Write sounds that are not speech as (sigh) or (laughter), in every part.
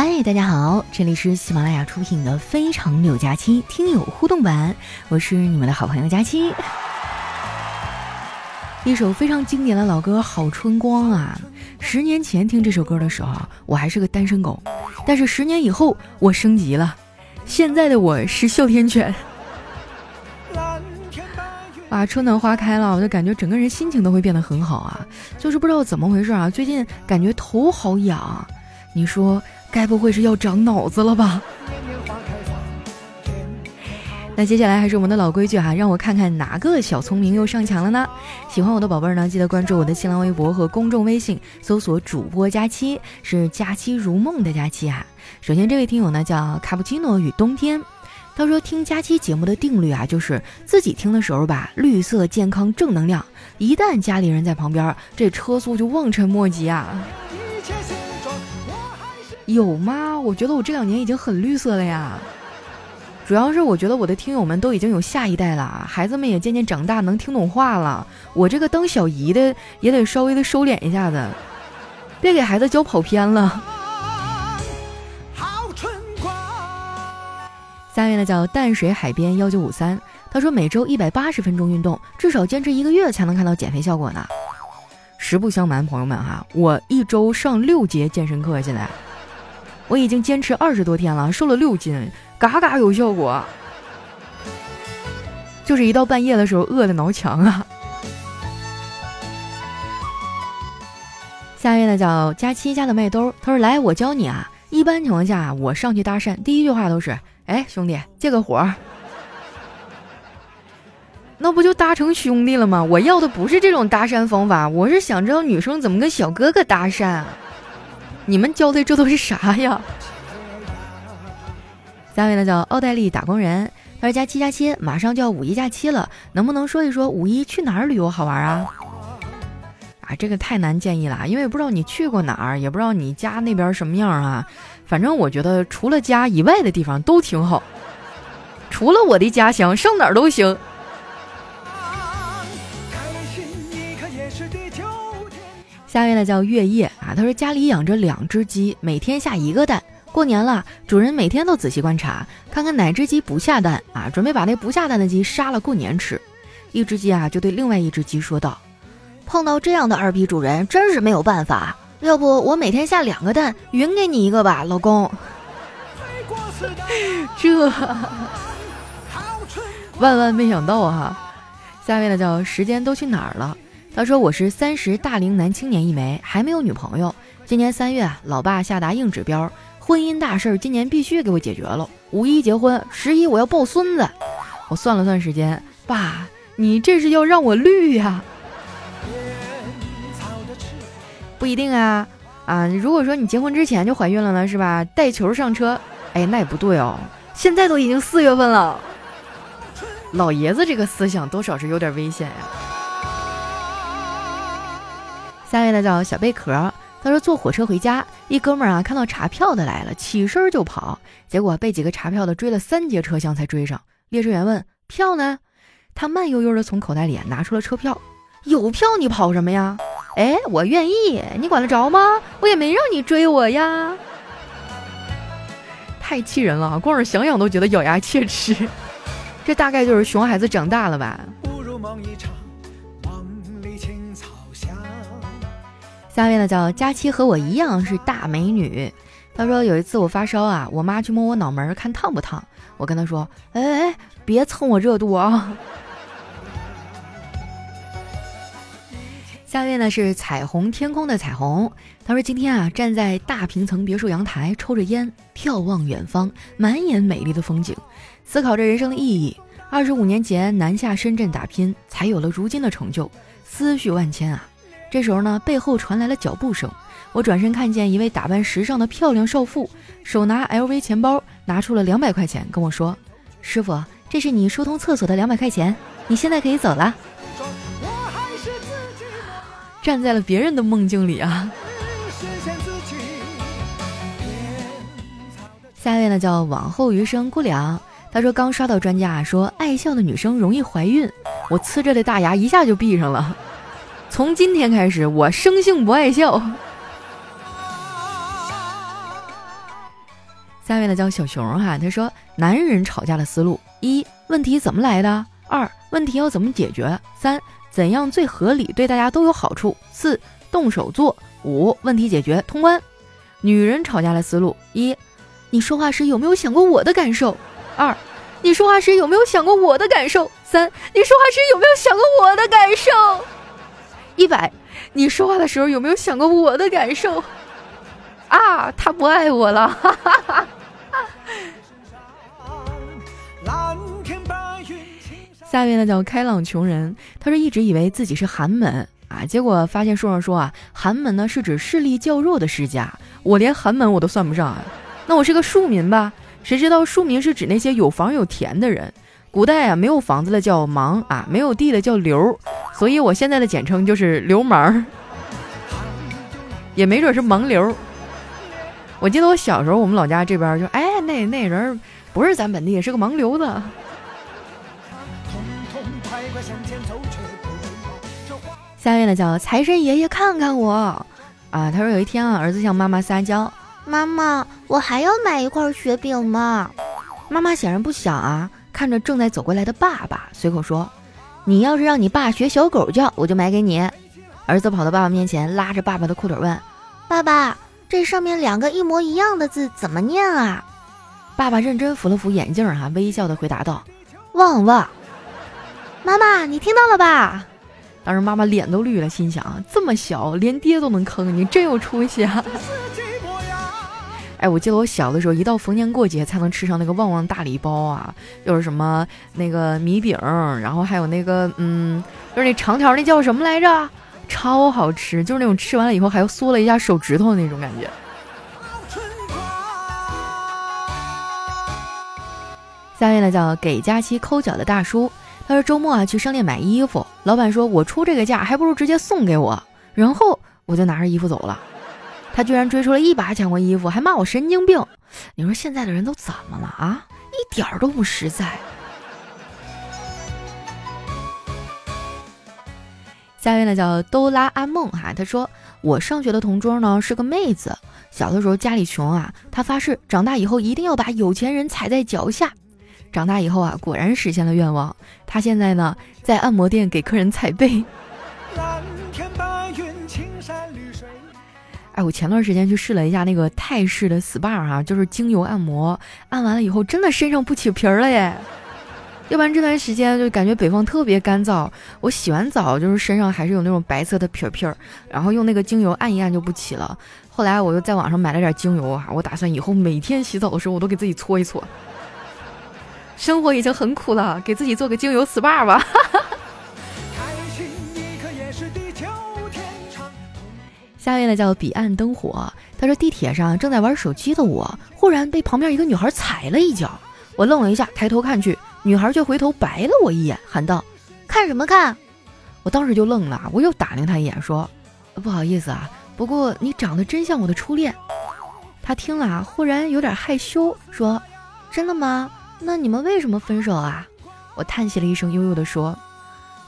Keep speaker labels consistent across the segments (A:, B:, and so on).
A: 嗨，大家好，这里是喜马拉雅出品的《非常六加七》听友互动版，我是你们的好朋友佳期。(laughs) 一首非常经典的老歌《好春光》啊，十年前听这首歌的时候，我还是个单身狗，但是十年以后我升级了，现在的我是哮天犬。(laughs) 啊，春暖花开了，我就感觉整个人心情都会变得很好啊，就是不知道怎么回事啊，最近感觉头好痒，你说该不会是要长脑子了吧？那接下来还是我们的老规矩哈，让我看看哪个小聪明又上墙了呢？喜欢我的宝贝儿呢，记得关注我的新浪微博和公众微信，搜索主播佳期，是佳期如梦的佳期啊。首先这位听友呢叫卡布奇诺与冬天，他说听佳期节目的定律啊，就是自己听的时候吧，绿色健康正能量；一旦家里人在旁边，这车速就望尘莫及啊。有吗？我觉得我这两年已经很绿色了呀。主要是我觉得我的听友们都已经有下一代了，孩子们也渐渐长大，能听懂话了。我这个当小姨的也得稍微的收敛一下子，别给孩子教跑偏了。下面呢叫淡水海边幺九五三，他说每周一百八十分钟运动，至少坚持一个月才能看到减肥效果呢。实不相瞒，朋友们哈，我一周上六节健身课，现在我已经坚持二十多天了，瘦了六斤。嘎嘎有效果，就是一到半夜的时候饿的挠墙啊。下面呢叫佳期家的麦兜，他说：“来，我教你啊。一般情况下，我上去搭讪，第一句话都是：哎，兄弟，借个火。那不就搭成兄弟了吗？我要的不是这种搭讪方法，我是想知道女生怎么跟小哥哥搭讪。你们教的这都是啥呀？”下位呢叫奥黛丽打工人，他说加七加七，马上就要五一假期了，能不能说一说五一去哪儿旅游好玩啊？啊，这个太难建议了，因为不知道你去过哪儿，也不知道你家那边什么样啊。反正我觉得除了家以外的地方都挺好，除了我的家乡，上哪儿都行。下一位呢叫月夜啊，他说家里养着两只鸡，每天下一个蛋。过年了，主人每天都仔细观察，看看哪只鸡不下蛋啊，准备把那不下蛋的鸡杀了过年吃。一只鸡啊，就对另外一只鸡说道：“碰到这样的二逼主人，真是没有办法。要不我每天下两个蛋，匀给你一个吧，老公。”这万万没想到哈！下面呢叫时间都去哪儿了？他说我是三十大龄男青年一枚，还没有女朋友。今年三月，老爸下达硬指标。婚姻大事儿，今年必须给我解决了。五一结婚，十一我要抱孙子。我算了算时间，爸，你这是要让我绿呀？不一定啊，啊，如果说你结婚之前就怀孕了呢，是吧？带球上车，哎，那也不对哦。现在都已经四月份了，老爷子这个思想多少是有点危险呀。下面呢叫小贝壳。他说坐火车回家，一哥们儿啊看到查票的来了，起身就跑，结果被几个查票的追了三节车厢才追上。列车员问票呢？他慢悠悠的从口袋里拿出了车票，有票你跑什么呀？哎，我愿意，你管得着吗？我也没让你追我呀。太气人了，光是想想都觉得咬牙切齿。这大概就是熊孩子长大了吧。不如梦一场下面呢叫佳期和我一样是大美女。她说有一次我发烧啊，我妈去摸我脑门看烫不烫。我跟她说，哎哎，别蹭我热度啊。下面呢是彩虹天空的彩虹。她说今天啊站在大平层别墅阳台抽着烟，眺望远方，满眼美丽的风景，思考着人生的意义。二十五年前南下深圳打拼，才有了如今的成就，思绪万千啊。这时候呢，背后传来了脚步声。我转身看见一位打扮时尚的漂亮少妇，手拿 LV 钱包，拿出了两百块钱，跟我说：“师傅，这是你疏通厕所的两百块钱，你现在可以走了。”站在了别人的梦境里啊。下一位呢，叫往后余生姑娘。他说刚刷到专家说爱笑的女生容易怀孕，我呲着的大牙一下就闭上了。从今天开始，我生性不爱笑。下一位呢叫小熊哈，他说男人吵架的思路：一、问题怎么来的；二、问题要怎么解决；三、怎样最合理，对大家都有好处；四、动手做；五、问题解决通关。女人吵架的思路：一、你说话时有没有想过我的感受？二、你说话时有没有想过我的感受？三、你说话时有没有想过我的感受？一百，你说话的时候有没有想过我的感受？啊，他不爱我了。哈哈哈。下面呢叫开朗穷人，他说一直以为自己是寒门啊，结果发现书上说啊，寒门呢是指势力较弱的世家，我连寒门我都算不上啊，那我是个庶民吧？谁知道庶民是指那些有房有田的人，古代啊没有房子的叫盲啊，没有地的叫流，所以我现在的简称就是流氓，也没准是盲流。我记得我小时候，我们老家这边就哎那那人不是咱本地，是个盲流子。下面呢叫财神爷爷看看我，啊，他说有一天啊，儿子向妈妈撒娇，
B: 妈妈，我还要买一块雪饼吗？
A: 妈妈显然不想啊，看着正在走过来的爸爸，随口说，你要是让你爸学小狗叫，我就买给你。儿子跑到爸爸面前，拉着爸爸的裤腿问，
B: 爸爸，这上面两个一模一样的字怎么念啊？
A: 爸爸认真扶了扶眼镜，哈，微笑的回答道，旺旺。
B: 妈妈，你听到了吧？
A: 当时妈妈脸都绿了，心想：这么小，连爹都能坑，你真有出息啊！哎，我记得我小的时候，一到逢年过节才能吃上那个旺旺大礼包啊，又是什么那个米饼，然后还有那个嗯，就是那长条那叫什么来着？超好吃，就是那种吃完了以后还要缩了一下手指头的那种感觉。下面呢叫给佳期抠脚的大叔。他说周末啊去商店买衣服，老板说我出这个价，还不如直接送给我。然后我就拿着衣服走了，他居然追出了一把抢过衣服，还骂我神经病。你说现在的人都怎么了啊？一点儿都不实在。下面呢叫哆啦阿梦哈，他说我上学的同桌呢是个妹子，小的时候家里穷啊，她发誓长大以后一定要把有钱人踩在脚下。长大以后啊，果然实现了愿望。他现在呢，在按摩店给客人踩背。哎，我前段时间去试了一下那个泰式的 SPA 哈，就是精油按摩，按完了以后真的身上不起皮儿了耶。要不然这段时间就感觉北方特别干燥，我洗完澡就是身上还是有那种白色的皮皮儿，然后用那个精油按一按就不起了。后来我又在网上买了点精油啊，我打算以后每天洗澡的时候我都给自己搓一搓。生活已经很苦了，给自己做个精油 SPA 吧。哈 (laughs) 哈下面呢叫彼岸灯火，他说地铁上正在玩手机的我，忽然被旁边一个女孩踩了一脚，我愣了一下，抬头看去，女孩却回头白了我一眼，喊道：“看什么看？”我当时就愣了，我又打量她一眼，说：“不好意思啊，不过你长得真像我的初恋。”她听了啊，忽然有点害羞，说：“真的吗？”那你们为什么分手啊？我叹息了一声，悠悠地说：“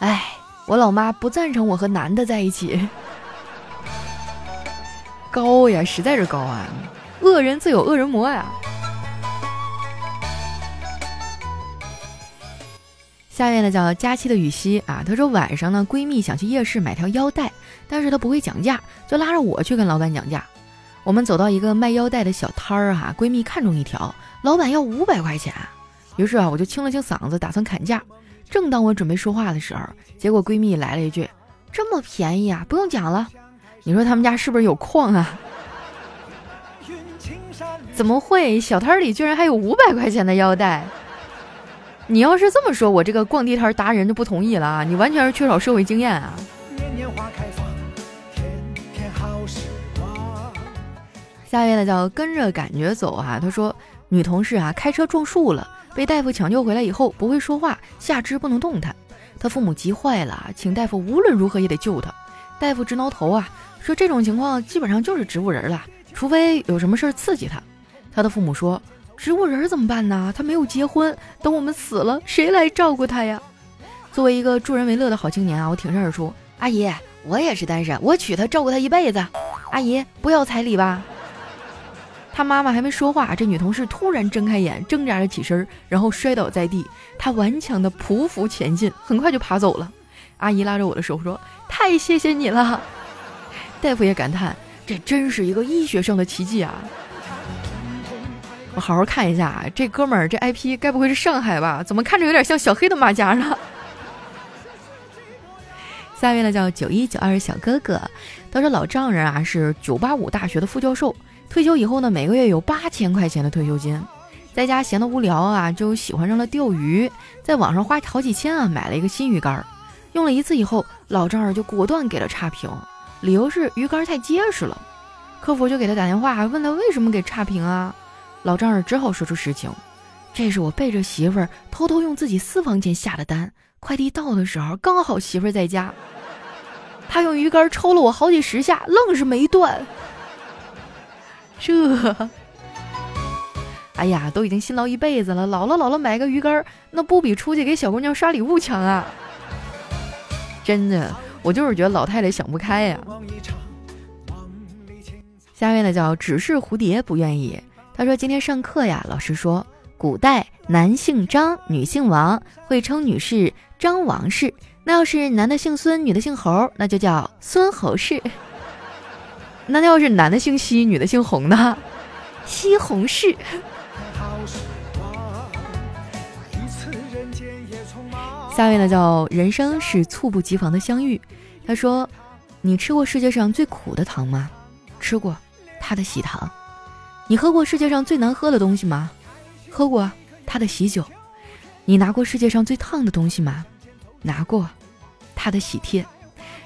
A: 哎，我老妈不赞成我和男的在一起。”高呀，实在是高啊！恶人自有恶人磨呀。下面呢叫佳期的雨熙啊，她说晚上呢闺蜜想去夜市买条腰带，但是她不会讲价，就拉着我去跟老板讲价。我们走到一个卖腰带的小摊儿哈，闺蜜看中一条，老板要五百块钱。于是啊，我就清了清嗓子，打算砍价。正当我准备说话的时候，结果闺蜜来了一句：“这么便宜啊，不用讲了。”你说他们家是不是有矿啊？怎么会？小摊里居然还有五百块钱的腰带？你要是这么说，我这个逛地摊达人就不同意了啊！你完全是缺少社会经验啊！下一位呢叫跟着感觉走啊，他说女同事啊开车撞树了。被大夫抢救回来以后不会说话，下肢不能动弹，他父母急坏了，请大夫无论如何也得救他。大夫直挠头啊，说这种情况基本上就是植物人了，除非有什么事儿刺激他。他的父母说：“植物人怎么办呢？他没有结婚，等我们死了谁来照顾他呀？”作为一个助人为乐的好青年啊，我挺身而出：“阿姨，我也是单身，我娶她照顾她一辈子。阿姨不要彩礼吧？”他妈妈还没说话，这女同事突然睁开眼，挣扎着起身，然后摔倒在地。她顽强的匍匐前进，很快就爬走了。阿姨拉着我的手说：“太谢谢你了。”大夫也感叹：“这真是一个医学上的奇迹啊！”我好好看一下，这哥们儿这 IP 该不会是上海吧？怎么看着有点像小黑的马甲呢？(laughs) 下面呢叫九一九二小哥哥，他说老丈人啊是九八五大学的副教授，退休以后呢每个月有八千块钱的退休金，在家闲得无聊啊就喜欢上了钓鱼，在网上花好几千啊买了一个新鱼竿，用了一次以后老丈人就果断给了差评，理由是鱼竿太结实了，客服就给他打电话问他为什么给差评啊，老丈人只好说出实情，这是我背着媳妇儿偷偷用自己私房钱下的单。快递到的时候刚好媳妇儿在家，他用鱼竿抽了我好几十下，愣是没断。这，哎呀，都已经辛劳一辈子了，老了老了买个鱼竿，那不比出去给小姑娘刷礼物强啊！真的，我就是觉得老太太想不开呀。下面呢叫只是蝴蝶不愿意，他说今天上课呀，老师说古代男姓张，女姓王，会称女士。张王氏，那要是男的姓孙，女的姓侯，那就叫孙侯氏。那要是男的姓西，女的姓洪呢？西红柿。下面呢叫人生是猝不及防的相遇。他说：“你吃过世界上最苦的糖吗？吃过，他的喜糖。你喝过世界上最难喝的东西吗？喝过，他的喜酒。你拿过世界上最烫的东西吗？”拿过，他的喜帖。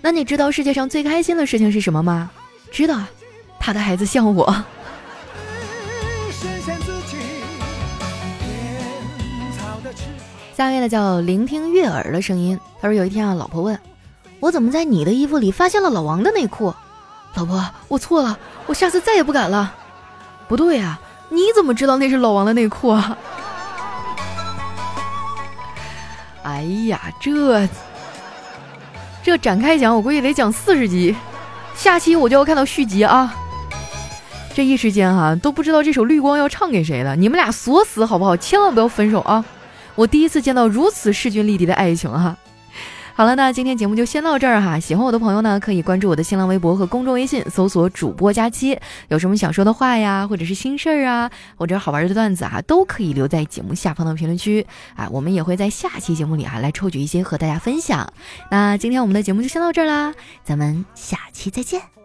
A: 那你知道世界上最开心的事情是什么吗？知道，他的孩子像我。下面呢叫聆听悦耳的声音。他说有一天啊，老婆问我怎么在你的衣服里发现了老王的内裤。老婆，我错了，我下次再也不敢了。不对呀，你怎么知道那是老王的内裤啊？哎呀，这这展开讲，我估计得讲四十集，下期我就要看到续集啊！这一时间哈都不知道这首《绿光》要唱给谁了，你们俩锁死好不好？千万不要分手啊！我第一次见到如此势均力敌的爱情哈。好了，那今天节目就先到这儿哈。喜欢我的朋友呢，可以关注我的新浪微博和公众微信，搜索“主播佳期”。有什么想说的话呀，或者是心事儿啊，或者好玩的段子啊，都可以留在节目下方的评论区啊。我们也会在下期节目里啊来抽取一些和大家分享。那今天我们的节目就先到这儿啦，咱们下期再见。